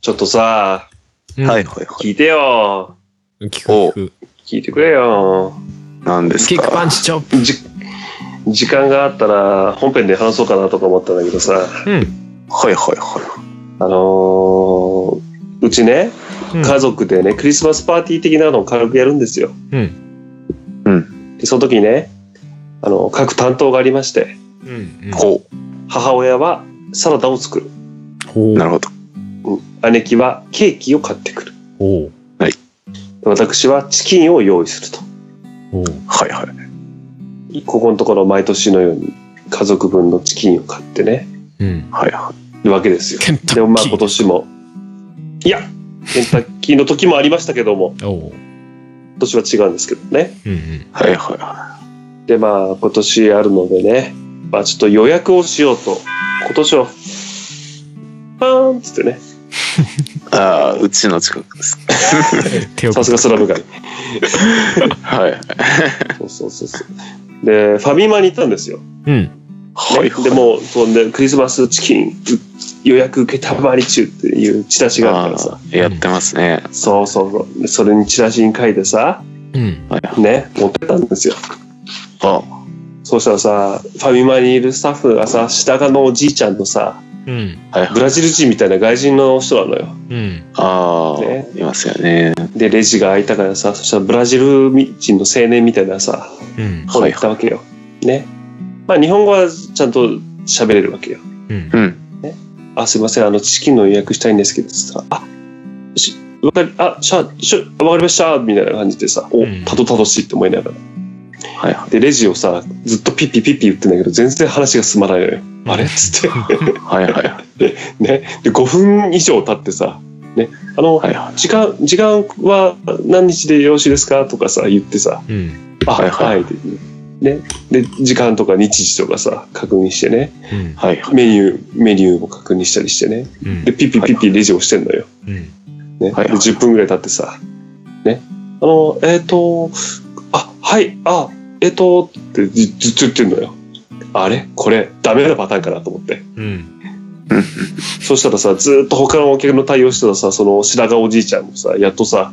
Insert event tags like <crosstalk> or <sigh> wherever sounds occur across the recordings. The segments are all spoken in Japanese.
ちょっとさ、うんはいはいは聞いてよ。聞く聞く。聞いてくれよ。い。何ですキックパかンチチョップ。じ、時間があったら本編で話そうかなとか思ったんだけどさ、うん。はいはいはあのーうちね、うん家族でね、クリスマスパーティー的なのを軽くやるんですよ。うん。でその時にね、あの、各担当がありまして、うんい。。ほ母親はサラダを作る。なるほど。姉貴はケーキを買ってくる。ほ私はチキンを用意すると。はいはい。ここのところ毎年のように家族分のチキンを買ってね、うん。はいはるわけですよ。でもまあ今年も、いや、ケンタッキーの時もありましたけども。今年は違うんですけどね。うんうん。い。はいはいはでまあ今年あるのでね、まあちょっと予約をしようと、今年は、パーンっつってね、い。<laughs> ああ、うちの近くです。さすがスラム街。はいはい。そうそうそうそう。で、ファミマに行ったんですよ。うん。ねはいはい。でもうそんでクリスマスチキンう予約受けたまり中っていうチラシがあるからさやってますね。そうそうそうでそれにチラシに書いてさうん。はい。ね持ってったんですよあそうしたらさファミマにいるスタッフがさ下がのおじいちゃんとさうん。はいはい。ブラジル人みたいな外人の人なのようん。ああ、ねいますよね。でレジが開いたからさそしたらブラジル人の青年みたいなさうん。方が行ったわけよ、ねまあ日本語はちゃんと喋れるわけようん。うん。あ、すいません、あの、チキンの予約したいんですけど、つったら、あ、し、わかり、あ、しゃ、しゃ、わかりました、みたいな感じでさ、おうん、たどたどしいって思いながら。はいはい。で、レジをさ、ずっとピッピピッピ言ってんだけど、全然話が進まないのよ。あれ？っつって。は <laughs> いはいはい。ね。で、5分以上経ってさ、ね、あの、はいはい。時間、時間は何日でよろしいですか？とかさ、言ってさ、うん。あ、はいはいはい、ね。で、時間とか日時とかさ、確認してね、うん。はいはい。メニュー、メニューを確認したりしてね。うんで、ピッピピッピレジをしてんのよ。うん。ね、はいはいで10分ぐらい経ってさ、ね、あの、えっ、と、あ、はい、あ、えっ、と、ってずずっと言ってんのよ。あれ？これ、ダメなパターンかなと思って。うん。うんそしたらさ、ずっと他のお客の対応してたさ、その白髪おじいちゃんもさ、やっとさ、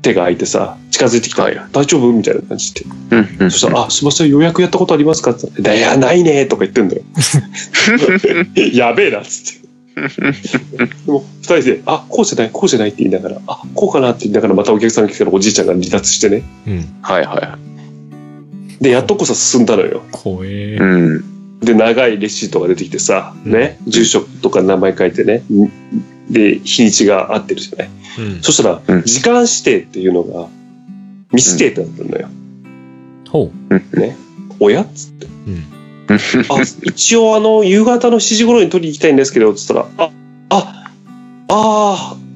手が空いてさ、近づいてきたのよ。大丈夫？みたいな感じで。うんうん。そしたら、あ、すいません、予約やったことありますか？って言ったらいや、ないねとか言ってんだよ。<laughs> やべえな、っつって。でも、二人で、あ、こうじゃない、こうじゃないって言いながら、あ、こうかなって言いながら、またお客さんが来たらおじいちゃんが離脱してね。うん。はいはいはい。で、やっとこそ進んだのよ。怖えう。ん。で、長いレシートが出てきてさ、うんね、住所とか名前書いてね、で、日にちが合ってるじゃない。うん。そしたら、うん時間指定っていうのが、未指定ってなってるのよ。ほね。おや？っつって。う。うん。あ、一応あの、夕方の7時頃に取りに行きたいんですけど、つったら、あ、あ、あー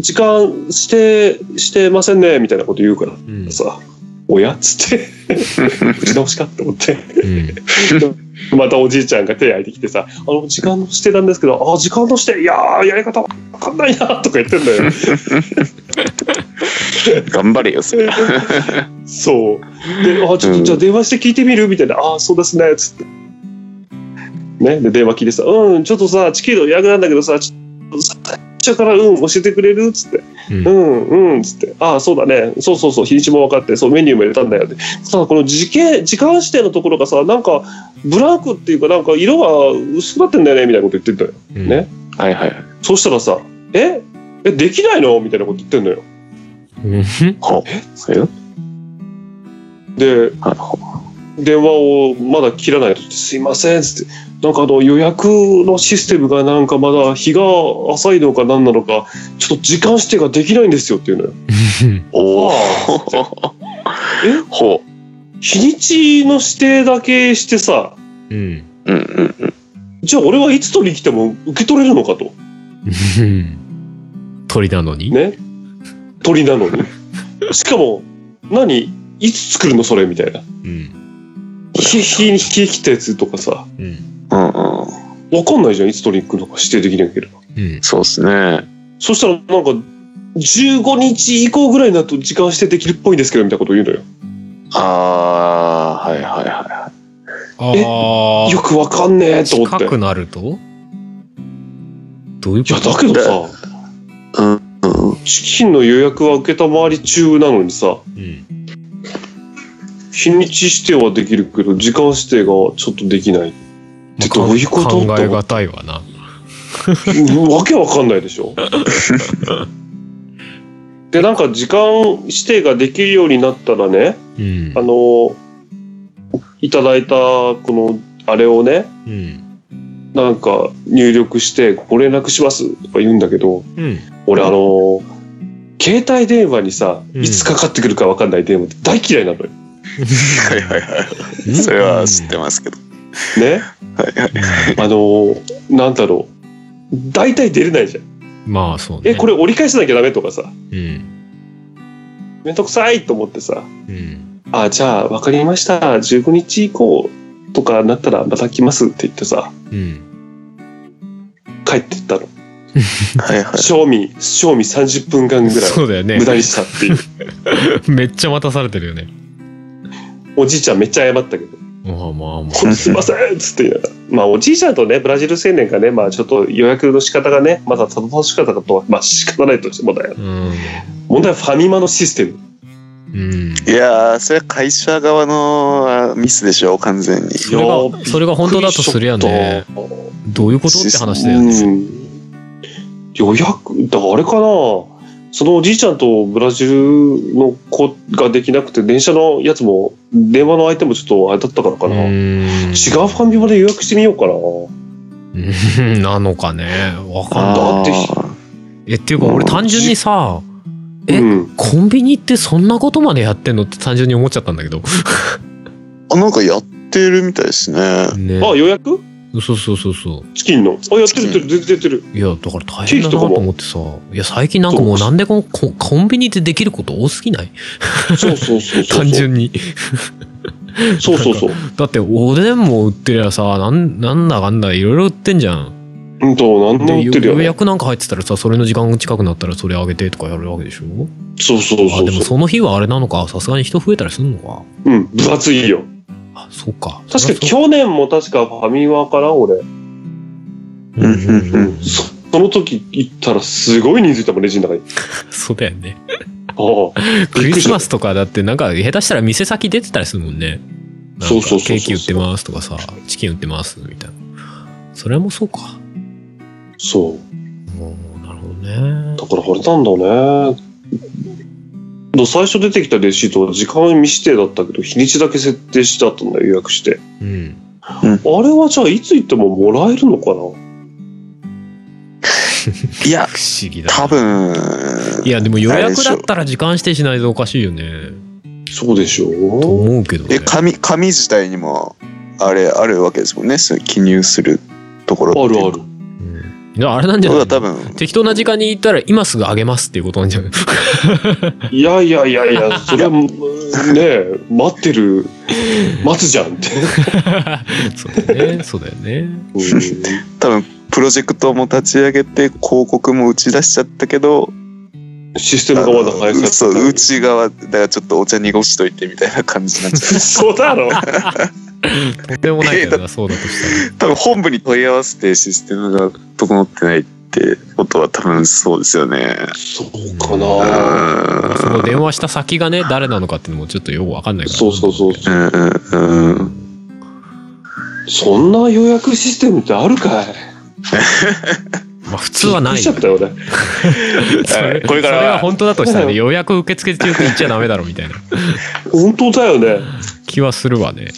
時間指定してませんね、みたいなこと言うからうん。さ、おや？っつって、打ち直しかって思って。うん。またおじいちゃんが手空いてきてさ、あの、時間の指定なんですけど、あ、時間の指定、いやー、やり方わかんないな、とか言ってんだよ。頑張れよ、それ。そう。で、あ、ちょっと、うんじゃあ電話して聞いてみる？みたいな、あ、そうですね、つって。ね、で、電話聞いてさ、うん、ちょっとさ、チキンの予約なんだけどさ、ちょっとさ、最初から、うん、教えてくれるつって。うんうん、うん、つって。ああ、そうだね。そうそうそう、日にちも分かって、そう、メニューも入れたんだよ。で、ただこの時間、時間指定のところがさ、なんか、ブランクっていうか、なんか色が薄くなってんだよね、みたいなこと言ってんだよ。うんね？はいはい。そしたらさ、え？え、できないの？みたいなこと言ってんのよ。うん。ほう。え？で、はいほ電話をまだ切らないとすいません、つって。なんかあの予約のシステムがなんかまだ日が浅いのか何なのか、ちょっと時間指定ができないんですよっていうのよ。<laughs> お <laughs> え？ほ日にちの指定だけしてさ、うん。う。うんうんうん。じゃあ俺はいつ取りに来ても受け取れるのかと。うん。鳥なのに？ね？鳥なのに。しかも、何？いつ作るのそれみたいな。うん。日、日に日来たやつとかさ、うん。うんうん。わかんないじゃん。いつ取りに来るのか指定できなければ。うん。そうですね。そしたらなんか、15日以降ぐらいになると時間指定できるっぽいんですけど、みたいなこと言うのよ。ああ、はいはいはああ。よくわかんねえと思って。近くなるとどういうこといや、だけどさ、うん。うん。チキンの予約は受けたまわり中なのにさ、うん。日にち指定はできるけど、時間指定がちょっとできない。ってどういうこと考えと思っ難いわな。てわけわかんないでしょ <laughs> で、なんか時間指定ができるようになったらね、うんあ。の、いただいたこの、あれをね、うん。なんか入力してご連絡しますとか言うんだけど、うん。俺あの、携帯電話にさ、うんいつかかってくるかわかんない電話って大嫌いなのよ。はいはいはい。それは知ってますけど。ね？はいはい。あの、なんだろう。大体出れないじゃん。まあそうね。え、これ折り返さなきゃダメとかさ、うん。めんどくさいと思ってさ、うん。あ、じゃあわかりました。15日以降とかなったらまた来ますって言ってさ、うん。帰ってったの。はいはい。賞味、賞味30分間ぐらいそうだよね無。駄にしたっていう。<laughs> めっちゃ待たされてるよね。おじいちゃんめっちゃ謝ったけど、まあまあまほんとすいませんっつって。まあおじいちゃんとね、ブラジル青年がね、まあちょっと予約の仕方がね、まだ正し方かとは、まあ仕方ないとしてもだよ。あ。うん。問題はファミマのシステム。うん。いやー、それは会社側のあミスでしょう、完全に。それが、それが本当だとすりゃね、どういうことって話だよね。うん予約、だからあれかなそのおじいちゃんとブラジルの子ができなくて、電車のやつも、電話の相手もちょっとあれだったからかな。違ううん。ファミマで予約してみようかな。うんなのかね。わかんない。だってあえ、っていうか俺単純にさ、えうん。コンビニってそんなことまでやってんのって単純に思っちゃったんだけど。ーあ、なんかやってるみたいですね。ね。あ、予約？そうそうそうそう。チキンの？あ、やってるやってる、全然やってる。いや、だから大変だなと思ってさ。いや、最近なんかもうなんでこココンビニでできること多すぎない？そうそうそうそう。単純に。そうそうそう。だっておでんも売ってりゃさ、なんなんだかんだいろいろ売ってんじゃん。うんと、何でもで売ってるよね。予約なんか入ってたらさ、それの時間近くなったらそれあげてとかやるわけでしょ？そうそうあ、でもそうそう。その日はあれなのか、さすがに人増えたりするのか？うん、分厚いよ。あ、そうか。確か去年も確かファミマかな、俺。そううんうんうん。そその時行ったらすごい人数いたもん、レジの中に。<laughs> そうだよね。ああ。クリスマスとかだってなんか下手したら店先出てたりするもんね。そうそうそうケーキ売ってますとかさ、チキン売ってますみたいな。それもそうか。そう。もうなるほどね。だからあれなんだね。だ最初出てきたレシートは時間未指定だったけど、日にちだけ設定してあったんだよ、予約して。うん。あれはじゃあいつ行ってももらえるのかな？いや、<laughs> 不思議だな。多分、いや、でも予約だったら時間指定しないとおかしいよね。そうでしょとう思うけどねえ、。紙、紙自体にも、あれ、あるわけですもんね。そう記入するところあるある。うん。いやあれなんじゃない？そうだ、多分、適当な時間に行ったら今すぐあげますっていうことなんじゃない？<laughs> いやいやいやいや、それはねえ、待ってる、待つじゃんって。<laughs> そうだよね。そうだよね。うん多分、プロジェクトも立ち上げて、広告も打ち出しちゃったけど、システムがまだ早かった。そう、内側、だからちょっとお茶濁しといてみたいな感じになっちゃう。<laughs> そうだろとんでもないけどな、そうだとしたら。多分本部に問い合わせてシステムが整ってないってことは多分そうですよね。そうかうな。そのん。電話した先がね、誰なのかっていうのもちょっとよくわかんないから。そうそうそう。うんうんうん。そんな予約システムってあるかい？<laughs> まあ普通はないびっくりしちゃったよね。<laughs> それこれからそれが本当だとしたらね、予約受付中って言っちゃダメだろみたいな <laughs> 本当だよね。気はするわね。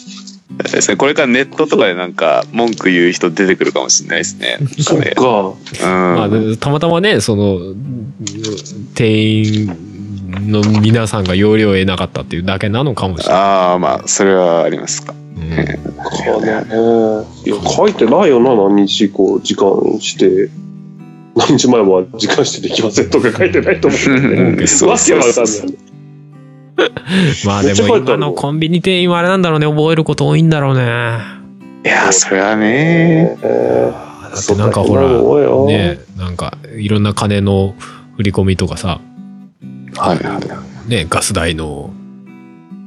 ですねこれからネットとかでなんか文句言う人出てくるかもしれないですね。そっれか。うん。まあ、でたまたまね、その、店員の皆さんが要領を得なかったっていうだけなのかもしれない。ああ、まあ、それはありますか。うんかね。いや、書いてないよな、何日以降、時間して。何日前は時間してできませんとか書いてないと思うんだよそうわけわかんない。<laughs> まあでも今のコンビニ店員はあれなんだろうね、覚えること多いんだろうね。いや、それはね。えだってなんかほら、ね、なんかいろんな金の振り込みとかさ、はいはい。ね、ガス代の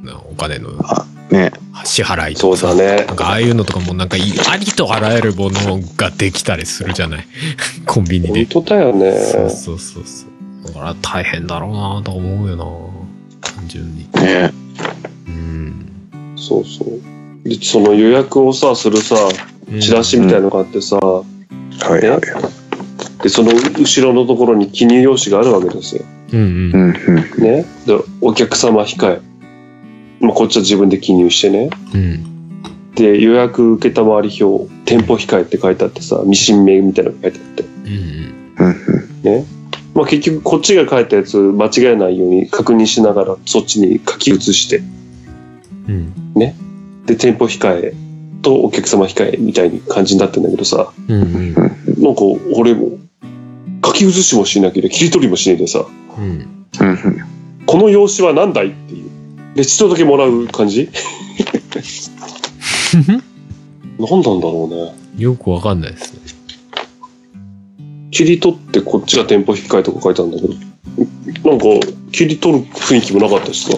なお金のね。支払いとかさ。そうだねなんかああいうのとかもなんかいありとあらゆるものができたりするじゃない？<laughs> コンビニで。本当だよね。そうそうそうそう。だから大変だろうなと思うよな単純に。ね。うん。そうそう。で、その予約をさ、するさ、チラシみたいのがあってさ、はいはいはい。で、その後ろのところに記入用紙があるわけですよ。うんうん。うんうん。ね。で、お客様控え。まあ、こっちは自分で記入してね。うん。で、予約受けたまわり表、店舗控えって書いてあってさ、ミシン名みたいなのが書いてあって。うんうんうん。まあ、結局こっちが書いたやつ間違えないように確認しながらそっちに書き写して、うん。で、店舗控えとお客様控えみたいに感じになってんだけどさ、うんうん。なんか俺も書き写しもしなければ切り取りもしねえでさ、うん。この用紙は何だいっていう。レシートだけもらう感じ？<laughs> 何なんだろうね。よくわかんないですね。切り取ってこっちが店舗控えとか書いてあるんだけど、なんか切り取る雰囲気もなかったしな。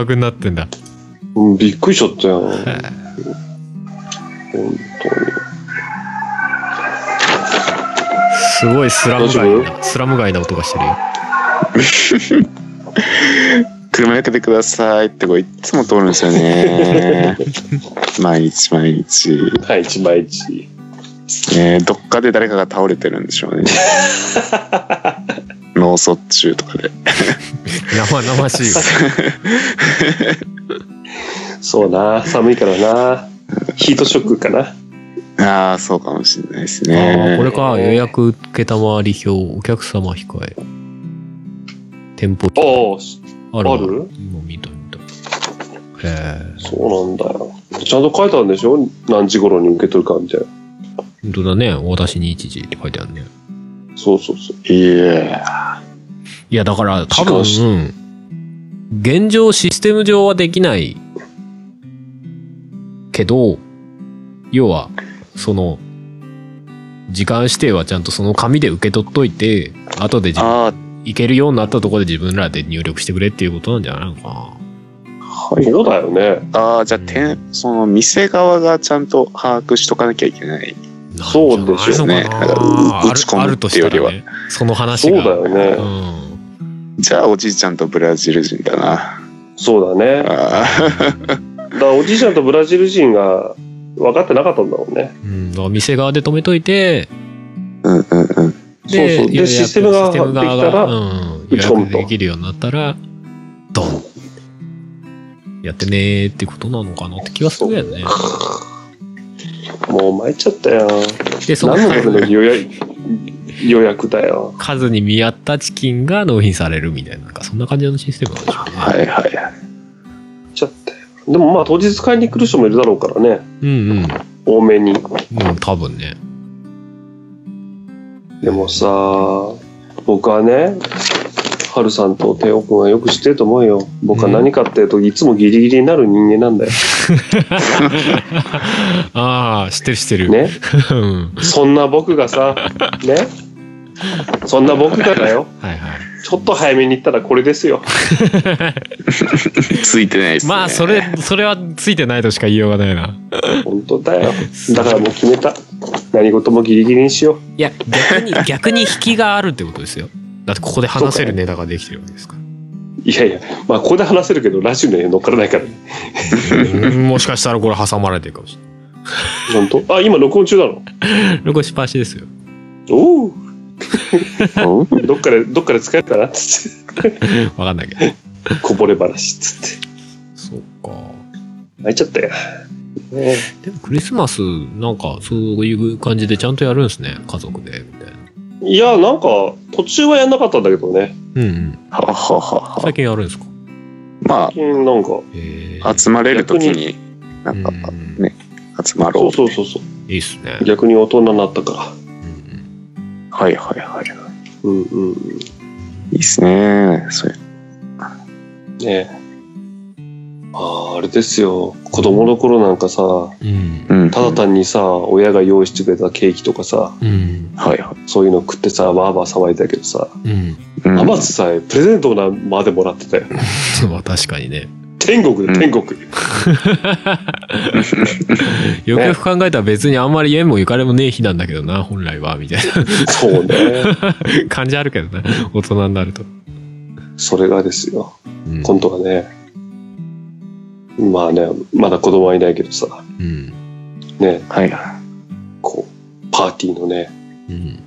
違くなってんだ。うん、びっくりしちゃったよ。本当に。すごいスラム街スラム街な音がしてるよ。<laughs> 車よけてくださいってこういっつも通るんですよね。<laughs> 毎日毎日。毎日毎日。ねどっかで誰かが倒れてるんでしょうね。<laughs> 脳卒中とかで。生々しいよ。そうな、寒いからな。ヒートショックかな。ああ、そうかもしれないですあね。あ、これか。予約受けたまわり表、お客様控え。店舗ああ、ある？ある？今見た見た。へえ。そうなんだよ。ちゃんと書いてあるんでしょ？何時頃に受け取るかみたいな。本当だね。私に1時って書いてあるね。そうそうそう。いやいや、だから多時間し分、現状システム上はできないけど、要は、その、時間指定はちゃんとその紙で受け取っといて、後で自分あ行けるようになったところで自分らで入力してくれっていうことなんじゃないのかな。あ、はい。そうだよね。ああ、じゃあ、店、その店側がちゃんと把握しとかなきゃいけない。そうでしょうねなんじゃないのかななんか打ち込むあるあるとしたらね。その話そうが。だよね。うん。じゃあ、おじいちゃんとブラジル人だな。そうだね。<laughs> だかあらおじいちゃんとブラジル人が分かってなかったんだろうね。うん、店側で止めといて、ーうんうんうん。そうそうでシステムができたらうん、予打ち込むと約できるようになったら、ドンやってねーってことなのかなって気がするよね。もう参っちゃったよ。で、その何のための予約 <laughs> 予約だよ。数に見合ったチキンが納品されるみたいな、なんかそんな感じのシステムなんでしょうね。はいはいはい。ちゃったよ。でもまあ当日買いに来る人もいるだろうからね。うんうん。多めに。うん、多分ね。でもさ、僕はね、ハルさんとテオ君はよく知ってると思うよ。僕は何かっていうといつもギリギリになる人間なんだよ。<laughs> ああ、知ってる知ってる。ね。うん。そんな僕がさ、ね。そんな僕がだよ。はいはい。ちょっと早めに行ったらこれですよ。<laughs> ついてないですね。まあ、それ、それはついてないとしか言いようがないな。本当だよ。だからもう決めた。何事もギリギリにしよいや、逆に、逆に引きがあるってことですよ。だってここで話せるネタができてるわけですから。う。いやいや、まあここで話せるけど、ラジオには乗っからないからね。うんもしかしたらこれ挟まれてるかもしれ本当？あ、今録音中なの？ない。これ失敗しですよ。おおうんどっかで、どっかで使えるかなっつって。わかんないけど。こぼれ話っつって。そうか。泣いちゃったよ。ねでもクリスマス、なんかそういう感じでちゃんとやるんですね。家族で、みたいな。いや、なんか、途中はやんなかったんだけどね。うんうん。はははは。最近やるんですか？ま最近なんか、へあ、集まれるときに、なんか、うんね集まろ。そううそうそうそう。いいっすね。逆に大人になったから。うんはいはいはい。うんうん。いいっすね。それ。ねえ。ああ、あれですよ。子供の頃なんかさ、うん。うん。ただ単にさ、親が用意してくれたケーキとかさ、うん。はいはそういうの食ってさ、わーわー騒いだけどさ、うん。さえプレゼントなまでもらってたよ。<laughs> まあ確かにね。天国だ、天国。<laughs> よくよく考えたら別にあんまり縁もゆかりもねえ日なんだけどな、本来は、みたいそうね。な <laughs> 感じあるけどね、大人になると。それがですよ。うん今度はね、まあね、まだ子供はいないけどさ、うん。ね、はい。こう、パーティーのね、うん。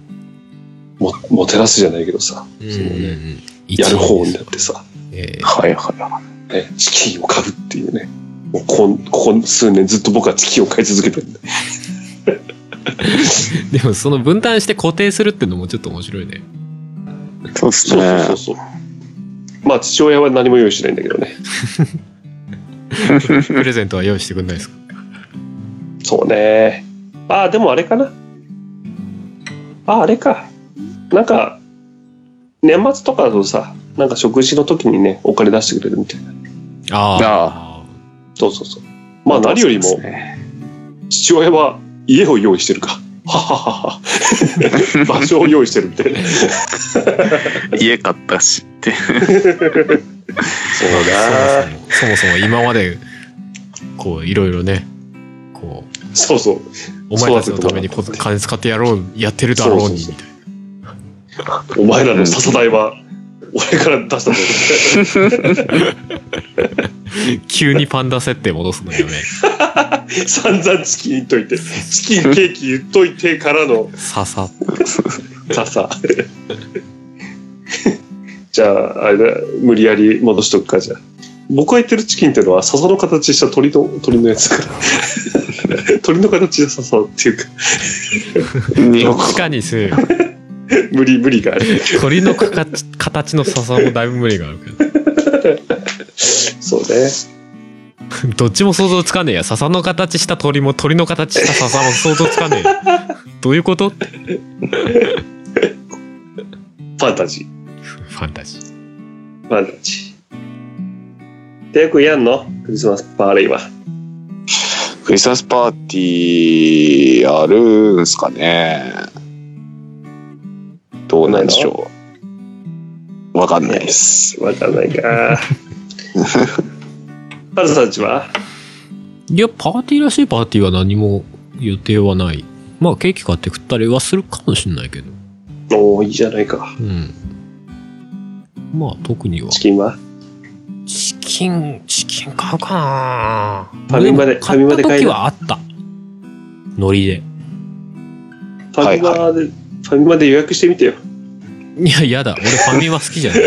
も、もてなすじゃないけどさ、うんそのね、うんやる方になってさ、ええはいはい。ね、チキンを買うっていうね、もうこんここ数年ずっと僕はチキンを買い続けてるんだ。<laughs> でもその分担して固定するってのもちょっと面白いね。そうっすそうね。そうそうそう。まあ父親は何も用意しないんだけどね。<laughs> <laughs> プレゼントは用意してくんないですか？そうね。ああ、でもあれかな。ああ、あれか。なんか、年末とかだとさ、なんか食事の時にね、お金出してくれるみたいな。ああそうそうそう。まあ何よりも父親は家を用意してるか。はははは。<laughs> 場所を用意してるみたいな。家買ったしって。そうあ。そもそも今まで、こう、いろいろね、こう、そうそう。お前たちのためにこ金使ってやろう、やってるだろうに、みたいお前らのささ代は、俺から出したぞ。な。<laughs> <laughs> 急にパンダ設定戻すのやめ。散々チキン言っといて、チキンケーキ言っといてからのささ。じゃあ、あれだ、無理やり戻しとくか、じゃあ。僕が言ってるチキンっていうのは、笹の形した鳥の、鳥のやつだから。<laughs> 鳥の形した笹っていうか、日ど本っちかにせよ。<laughs> 無理、無理がある。鳥の形形の笹もだいぶ無理があるけど。そうね。どっちも想像つかねえや。笹の形した鳥も鳥の形した笹も想像つかねえよ。どういうこと？ファンタジー。ファンタジー。ファンタジー。で、よくやんのクリスマスパーレイは？クリスマスパーティーやるんすかねどうなんでしょうわかんないです。わかんないか。<laughs> ハルさんちは？いや、パーティーらしいパーティーは何も予定はない。まあ、ケーキ買って食ったりはするかもしれないけど。おおいいじゃないか。うん。まあ、特には。チキンは？チキン、チキン買うかなファミマでも買ったファミマで買い時なはあった。ノリで。ファミマで、ファミマで予約してみてよ。いや、やだ。俺ファミマ好きじゃない。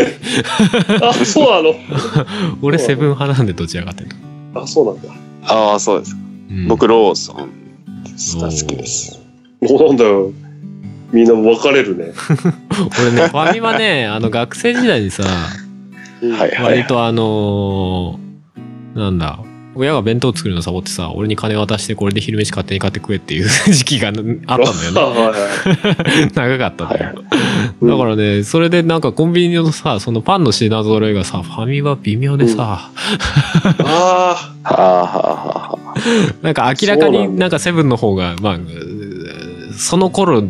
<laughs> あ、そうなの？<laughs> 俺セブン派なんでどちらかというと。あ、そうなんだ。ああ、そうです。うん僕、ローソン好きです。もうなんだよ。みんな分かれるね。<laughs> 俺ね、ファミマね、あの、学生時代にさ、はいはい割。とあのーなんだ、親が弁当作るのサボってさ、俺に金渡してこれで昼飯勝手に買って食えっていう <laughs> 時期があったんだよね。<laughs> は長かったんだよ。いだからね、それでなんかコンビニのさ、そのパンの品揃えがさ、ファミマ微妙でさ、<laughs> ああはあはあはあ。なんか明らかになんかセブンの方が、まあ、その頃、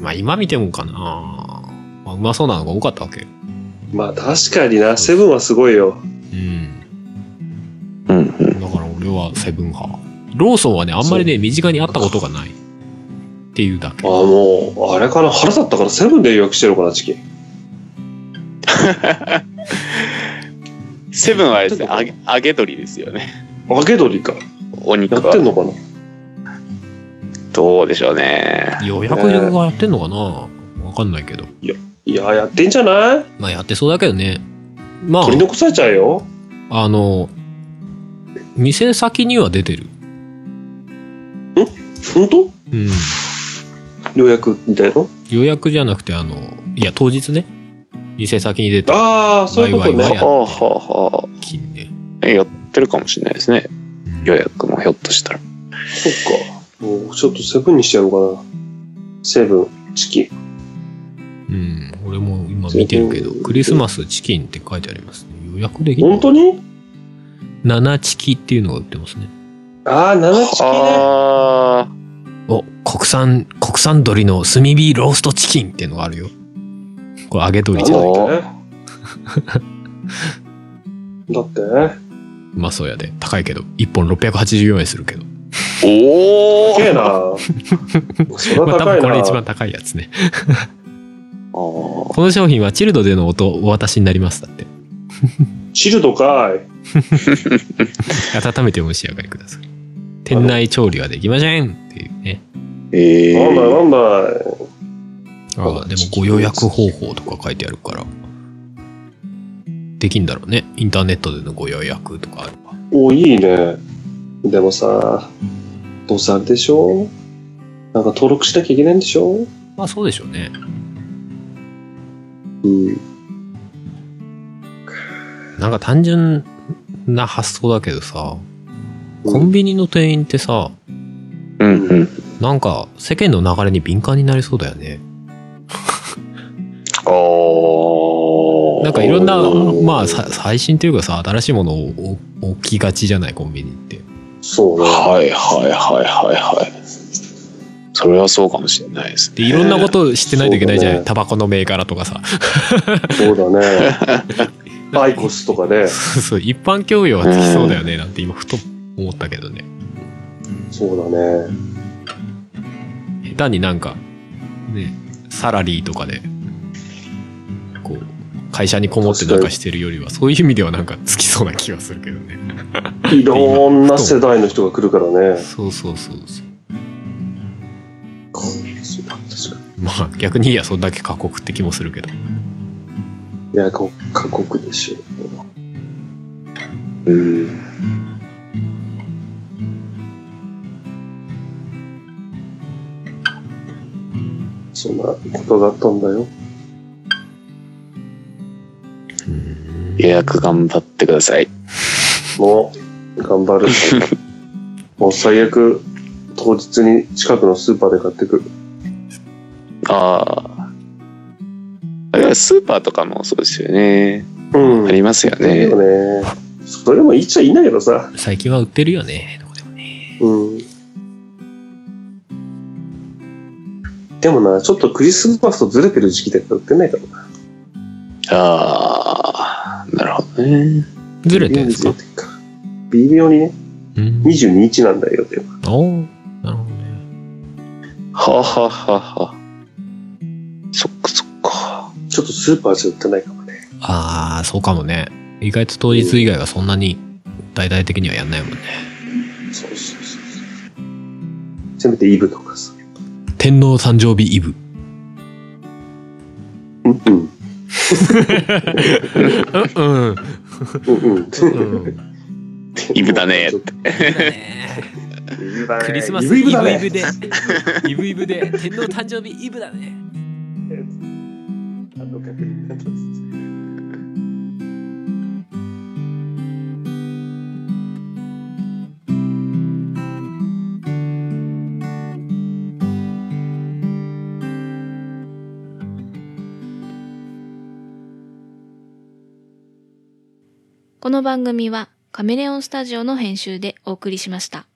まあ今見てもかな、まあ、うまそうなのが多かったわけ。ー、まあ確かにな、セブンはすごいよ。うん。うんうん。だから俺はセブン派。ローソンはね、あんまりね、身近にあったことがない。っていうだけあ。もう、あれかな、腹立ったからセブンで予約してるのかな、チキン。<laughs> セブンはあれですね、揚げ揚げ鶏ですよね。揚げ鶏か。お肉やってんは。のかな？どうでしょうね。予約がやってんのかな？わかんないけど。いや、やってんじゃない？まあやってそうだけどね。まあ取り、残されちゃうよ。あの、店先には出てる。本当？うん。予約みたいの予約じゃなくて、あの、いや、当日ね。店先に出てああ、そういうことね。はあはあは金ね。あ。やってるかもしれないですね。予約もひょっとしたら。そっか。もうちょっとセブンにしちゃおうかな。セブン、チキン。うん。俺も今見てるけど、クリスマスチキンって書いてありますね。予約できる本当に？7チキっていうのが売ってますね。ああ、7チキンね。あお、国産、国産鶏の炭火ローストチキンっていうのがあるよ。これ揚げ鶏じゃない。なんだ <laughs> ってうまそうやで。高いけど。1本684円するけど。おお高えな <laughs> それは高いな。分これ一番高いやつね。あこの商品はチルドでの音お渡しになりますだって。チルドかい。<laughs> 温めてお召し上がりください。店内調理はできませんっていうね。ええなんだなんだ。ああ、でもご予約方法とか書いてあるから。できんだろうね。インターネットでのご予約とかあれば。お、いいね。でもさ、どうせあれでしょ？なんか登録しなきゃいけないんでしょ？まあそうでしょうね。うん。なんか単純な発想だけどさ、コンビニの店員ってさ、うんうん。なんか世間の流れに敏感になりそうだよね。<laughs> ああ。なんかいろんなまあさ最新っていうかさ、新しいものを置きがちじゃない、コンビニって。そうね。はいはいはいはいはい。それはそうかもしれないですね。で、いろんなことを知ってないといけないじゃない、ねタバコの銘柄とかさ。そうだね。<laughs> アイコスとかね。そう、一般教養はつきそうだよね、なんて今ふと思ったけどね。そうだね。下手になんか、ね、サラリーとかで、こう、会社にこもってなんかしてるよりは、そういう意味ではなんかつきそうな気がするけどね。いろんな世代の人が来るからね。そうそうそうそう。まあ逆にいや、そんだけ過酷って気もするけど。に。いや、こ過酷でしょ。うん。そんなことがあったんだよ。予約頑張ってください。もう、頑張る。<laughs> もう最悪、当日に近くのスーパーで買ってくる。ああ。あれはスーパーとかもそうですよね。うん。ありますよいいねよ。ね。それもいいっちゃいいんだけどさ。最近は売ってるよね、どこでもね。うん。でもな、ちょっとクリスマスとずれてる時期だから売ってないからな。ああ、なるほどね。ずれてるんですか？微妙にね、うん。22日なんだよ、でも。おーなるほどね。はあ、はあはあはあ、そっかそっか。ちょっとスーパーじゃ売ってないかもね。ああ、そうかもね。意外と当日以外はそんなに大々的にはやんないもんね。そうそうそうそう。せめてイブとかさ。天皇誕生日イブ。うんうん。うん。うんうん。うん。イブだね。クリスマスイブ。イブで、イブイブで天皇誕生日イブだね。この番組はカメレオンスタジオの編集でお送りしました。